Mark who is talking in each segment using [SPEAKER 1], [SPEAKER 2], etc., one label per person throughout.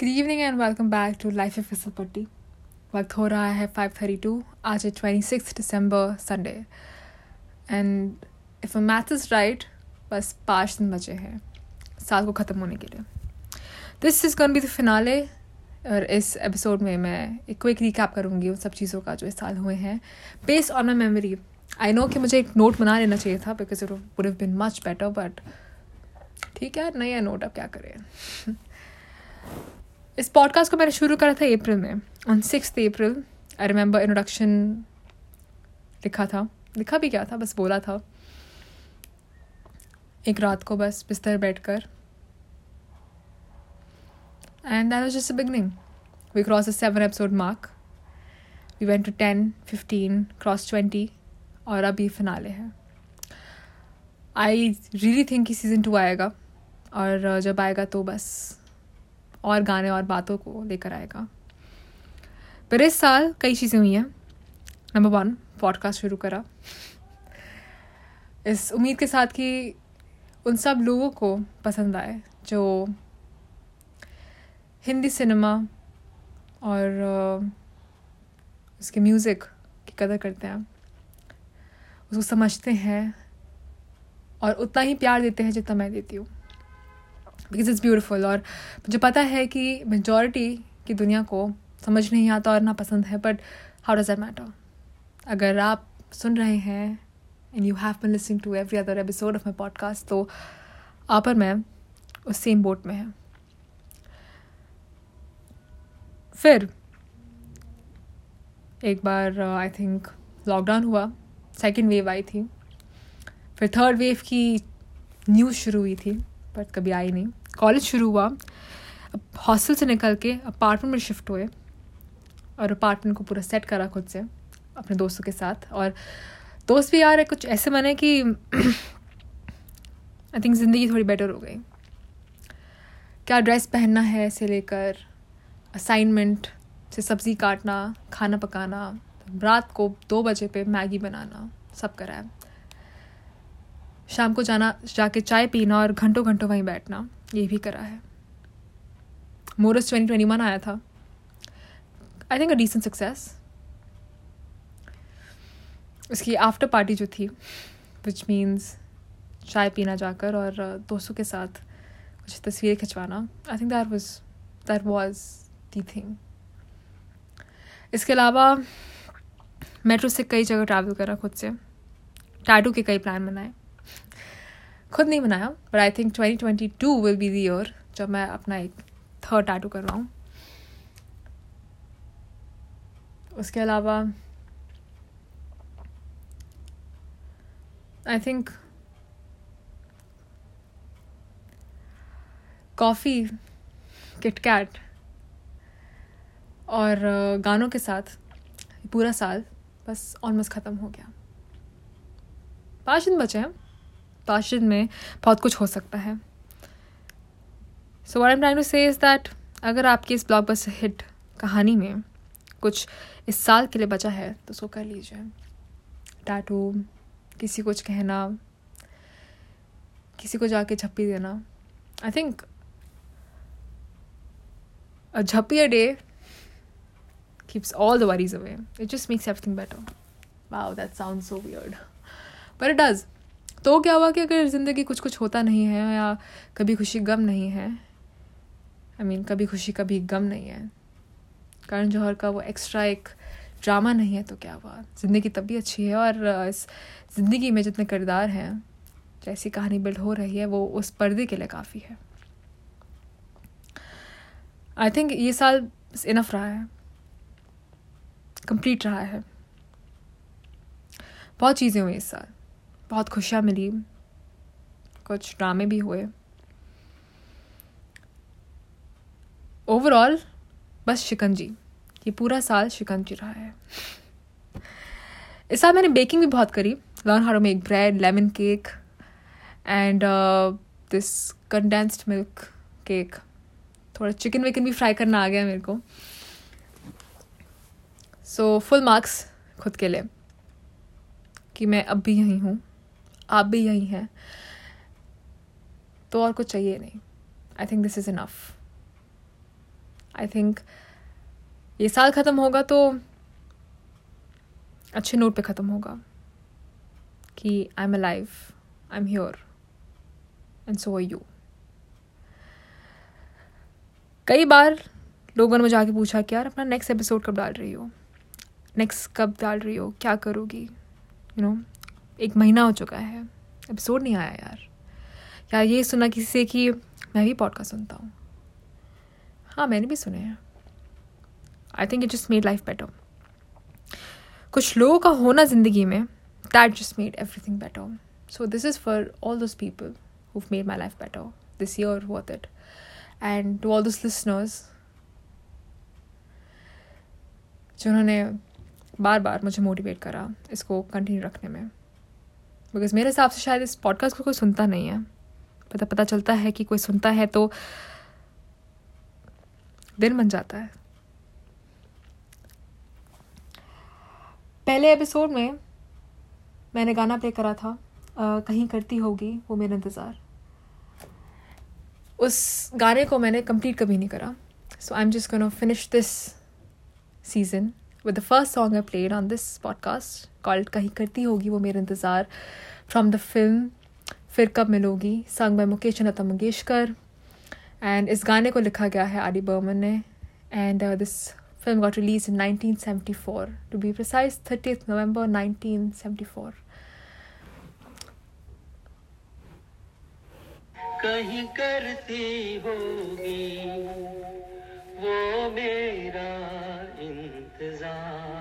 [SPEAKER 1] Good evening and welcome back to life ए फिसल पट्टी वक्त हो रहा है फाइव थर्टी टू आज है twenty six December Sunday and if math is right बस पाँच दिन बचे हैं साल को ख़त्म होने के लिए। This is gonna be the finale और इस एपिसोड में मैं एक क्विक रिकैप करूँगी उन सब चीज़ों का जो इस साल हुए हैं। Based on my memory I know कि मुझे एक नोट बना लेना चाहिए था because it would have been much better but ठीक है है नोट अब क्या करें? इस पॉडकास्ट को मैंने शुरू करा था अप्रैल में। On six April I remember introduction लिखा था। लिखा भी क्या था? बस बोला था। एक रात को बस बिस्तर बैठ कर and that was just beginning we cross a seven episode mark we went to ten fifteen cross twenty और अभी फिनाले है। आई रियली थिंक कि सीज़न टू आएगा। और, जब आएगा तो बस और गाने और बातों को लेकर आएगा। पर इस साल कई चीज़ें हुई हैं। नंबर वन पॉडकास्ट शुरू करा। इस उम्मीद के साथ कि उन सब लोगों को पसंद आए जो हिंदी सिनेमा और उसके म्यूज़िक की कदर करते हैं। उसको समझते हैं और उतना ही प्यार देते हैं जितना मैं देती हूँ। बिकॉज़ इट्स ब्यूटिफुल और मुझे पता है कि मेजॉरिटी की दुनिया को समझ नहीं आता और ना पसंद है but how does that matter अगर आप सुन रहे हैं and you have been listening to every other episode of my podcast तो आप और मैं उस सेम बोट में हैं। फिर, एक बार आई थिंक लॉकडाउन हुआ सेकेंड वेव आई थी। फिर थर्ड वेव की न्यूज़ शुरू हुई थी पर कभी आई नहीं। कॉलेज शुरू हुआ, हॉस्टल से निकल के अपार्टमेंट में शिफ्ट हुए और अपार्टमेंट को पूरा सेट करा खुद से, अपने दोस्तों के साथ। और दोस्त भी यार, कुछ ऐसे बने कि आई थिंक ज़िंदगी थोड़ी बेटर हो गई। क्या ड्रेस पहनना है से लेकर असाइनमेंट से सब्ज़ी काटना, खाना पकाना, रात को दो बजे पे मैगी बनाना, सब करा है। शाम को जाना, जाके चाय पीना और घंटों घंटों वहीं बैठना। ये भी करा है। मोरस ट्वेंटी ट्वेंटी वन आया था। I think a decent success उसकी आफ्टर पार्टी जो थी विच मीन्स चाय पीना जाकर और दोस्तों के साथ कुछ तस्वीरें खिंचवाना I think that was that was the thing इसके अलावा मेट्रो से कई जगह ट्रैवल करा खुद से। टैटू के कई प्लान बनाए। खुद नहीं बनाया but I think twenty twenty two will be the year जब मैं अपना एक थर्ड टैटू करवाऊँ उसके अलावा आई थिंक कॉफ़ी किटकैट और गानों के साथ पूरा साल बस ऑलमोस्ट ख़त्म हो गया। पाँच दिन बचे हैं। पाँच में बहुत कुछ हो सकता है so one am trying to say is that अगर आपकी इस ब्लॉग बस हिट कहानी में कुछ इस साल के लिए बचा है तो उसको कर लीजिए टैटू किसी कुछ कहना किसी को जाके झप्पी देना I think झप्पी a day keeps all the worries away. It just makes everything better. Wow, that sounds so weird. But it. तो क्या हुआ कि अगर ज़िंदगी कुछ कुछ होता नहीं है या कभी खुशी गम नहीं है? आई I मीन mean, कभी खुशी कभी गम नहीं है। करण जौहर का वो एक्स्ट्रा एक ड्रामा नहीं है तो क्या हुआ? ज़िंदगी तब भी अच्छी है और इस ज़िंदगी में जितने किरदार हैं जैसी कहानी बिल्ड हो रही है वो उस पर्दे के लिए काफ़ी है। आई थिंक ये साल इनफ रहा है। कंप्लीट रहा है। बहुत चीज़ें हुई इस साल। बहुत खुशियाँ मिली। कुछ ड्रामे भी हुए। ओवरऑल बस शिकंजी ये पूरा साल शिकंजी रहा है। इस साल मैंने बेकिंग भी बहुत करी। Learn how to make bread lemon cake and this condensed milk cake थोड़ा चिकन विकन भी फ्राई करना आ गया मेरे को। सो फुल मार्क्स खुद के लिए कि मैं अब भी यहीं हूँ। आप भी यहीं हैं। तो और कुछ चाहिए नहीं। I think this is enough I think ये साल ख़त्म होगा तो अच्छे नोट पे ख़त्म होगा कि I am a life I am yours and so you कई बार लोगों ने मुझे आके पूछा कि यार अपना नेक्स्ट एपिसोड कब डाल रही हो? नेक्स्ट कब डाल रही हो? क्या करोगी? यू नो एक महीना हो चुका है। एपिसोड नहीं आया यार। या ये सुना किसी से कि मैं भी पॉडकास्ट सुनता हूँ। हाँ मैंने भी सुने हैं। I think it just made life better कुछ लोगों का होना ज़िंदगी में that just made everything better so this is for all those people who've made my life better this year, worth it and to all those listeners जिन्होंने बार बार मुझे motivate करा इसको कंटिन्यू रखने में। बिकॉज़ मेरे हिसाब से शायद इस पॉडकास्ट को कोई सुनता नहीं है। पता पता चलता है कि कोई सुनता है तो दिन बन जाता है। पहले एपिसोड में मैंने गाना प्ले करा था आ, कहीं करती होगी वो मेरा इंतज़ार। उस गाने को मैंने कंप्लीट कभी नहीं करा। So I am just gonna finish this season with the first song I played on this podcast called कहीं करती होगी वो मेरा इंतज़ार फ्रॉम द फ़िल्म फिर कब मिलोगी song by Mukesh Lata Mangeshkar and इस गाने को लिखा गया है आदि बर्मन ने and this film got release in 1974 to be precise thirty November 1974
[SPEAKER 2] कहीं करती होगी वो मेरा इंतज़ार।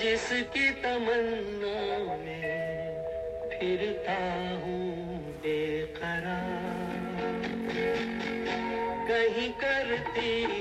[SPEAKER 2] जिसकी तमन्ना में फिरता हूँ बेकरार। कहीं करती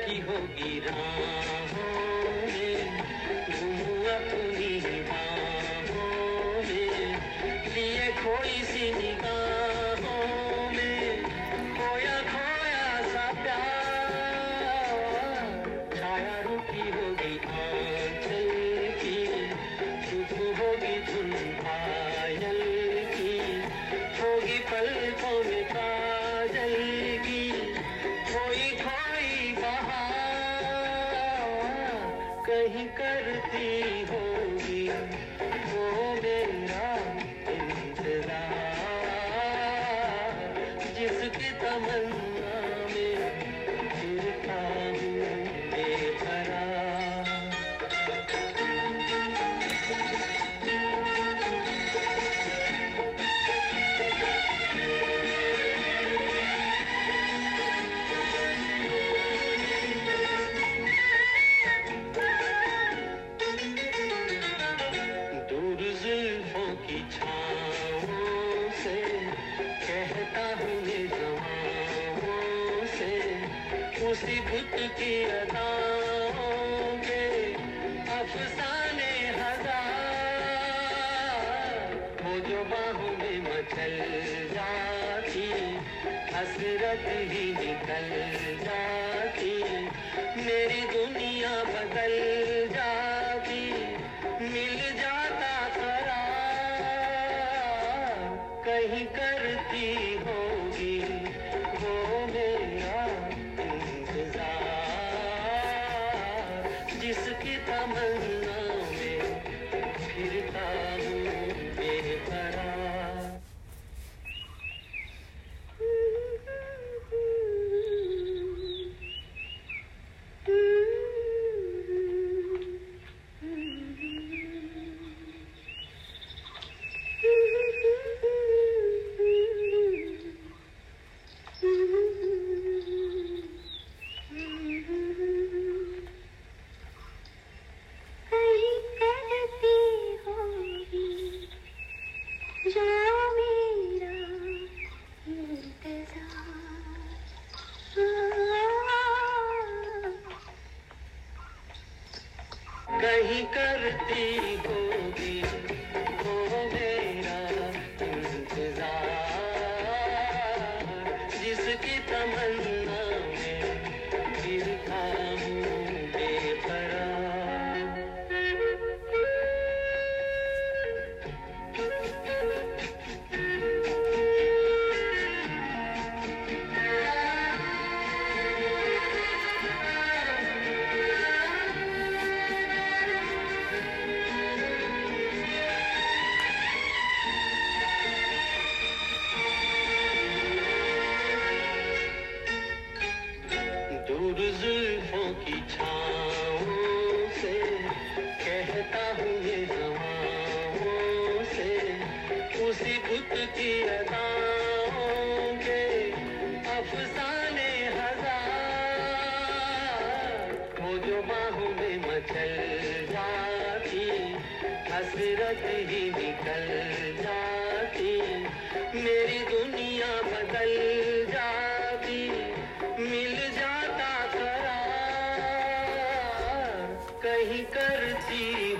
[SPEAKER 2] बैठी होगी राहों। बुत की अदाओं के फिरता करती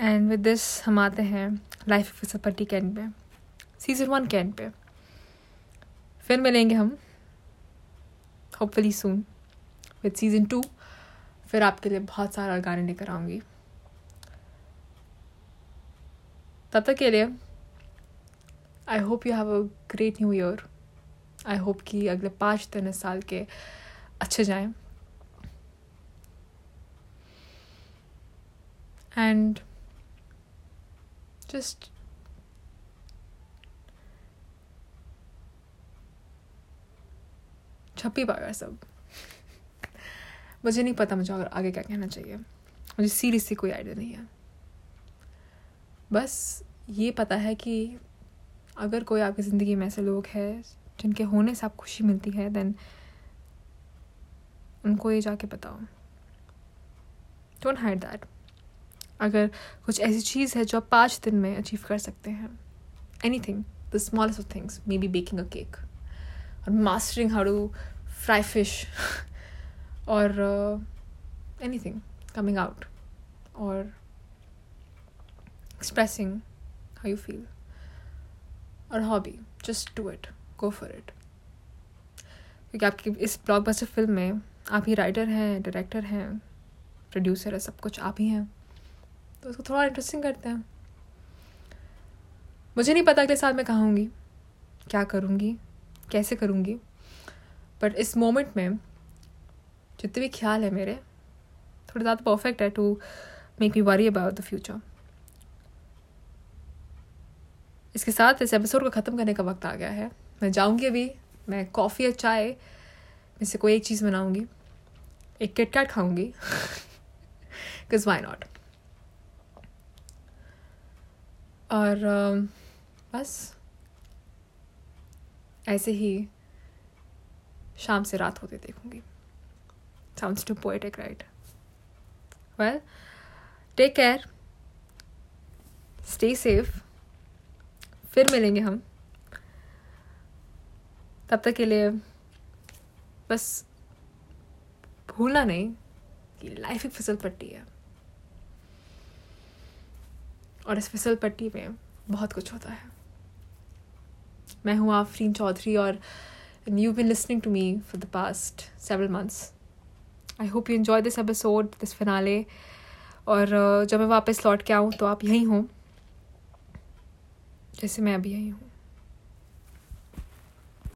[SPEAKER 1] एंड विद दिस हम आते हैं लाइफ ऑफ़ सपट्टी के एंड पे सीज़न वन के एंड पे। फिर मिलेंगे हम hopefully soon with season two फिर आपके लिए बहुत सारा गाने लेकर आऊँगी। तब तक के लिए I hope you have a great new year I hope कि अगले पाँच दिन इस साल के अच्छे जाएँ। And just छपी पाएगा सब। मुझे नहीं पता मुझे और आगे क्या कहना चाहिए। मुझे सीरियसली कोई आइडिया नहीं है। बस ये पता है कि अगर कोई आपकी ज़िंदगी में ऐसे लोग हैं जिनके होने से आपको खुशी मिलती है देन उनको ये जाके बताओ। डोंट हाइड दैट अगर कुछ ऐसी चीज़ है जो आप पाँच दिन में अचीव कर सकते हैं। Anything the smallest of things maybe baking a cake और mastering how to fry fish और एनी थिंग कमिंग आउट और एक्सप्रेसिंग हाउ यू फील और hobby just do it go for it क्योंकि आपकी इस ब्लॉकबस्टर फ़िल्म में आप ही राइटर हैं डायरेक्टर हैं प्रोड्यूसर है, सब कुछ आप ही हैं। तो उसको थोड़ा इंटरेस्टिंग करते हैं। मुझे नहीं पता अगले साल मैं कहाँ होंगी, क्या करूँगी, कैसे करूँगी बट इस मोमेंट में जितने भी ख्याल है मेरे, थोड़े ज़्यादा परफेक्ट है to make me worry about the future इसके साथ इस एपिसोड को ख़त्म करने का वक्त आ गया है। मैं जाऊँगी अभी, मैं कॉफ़ी या चाय, में से कोई एक चीज़ बनाऊँगी, एक किटकैट खाऊँगी बिकॉज़ वाई नॉट और बस ऐसे ही शाम से रात होते देखूँगी Sounds too poetic, right? Well, take care. Stay safe. फिर मिलेंगे हम तब तक के लिए बस भूलना नहीं कि लाइफ एक फिसल पट्टी है और इस फिसल पट्टी में बहुत कुछ होता है। मैं हूँ आफरीन चौधरी और you been listening to me for the past seven months I hope you enjoy this episode this finale और uh, जब मैं वापस लौट के आऊँ तो आप यहीं हों। जैसे मैं अभी यहीं हूँ।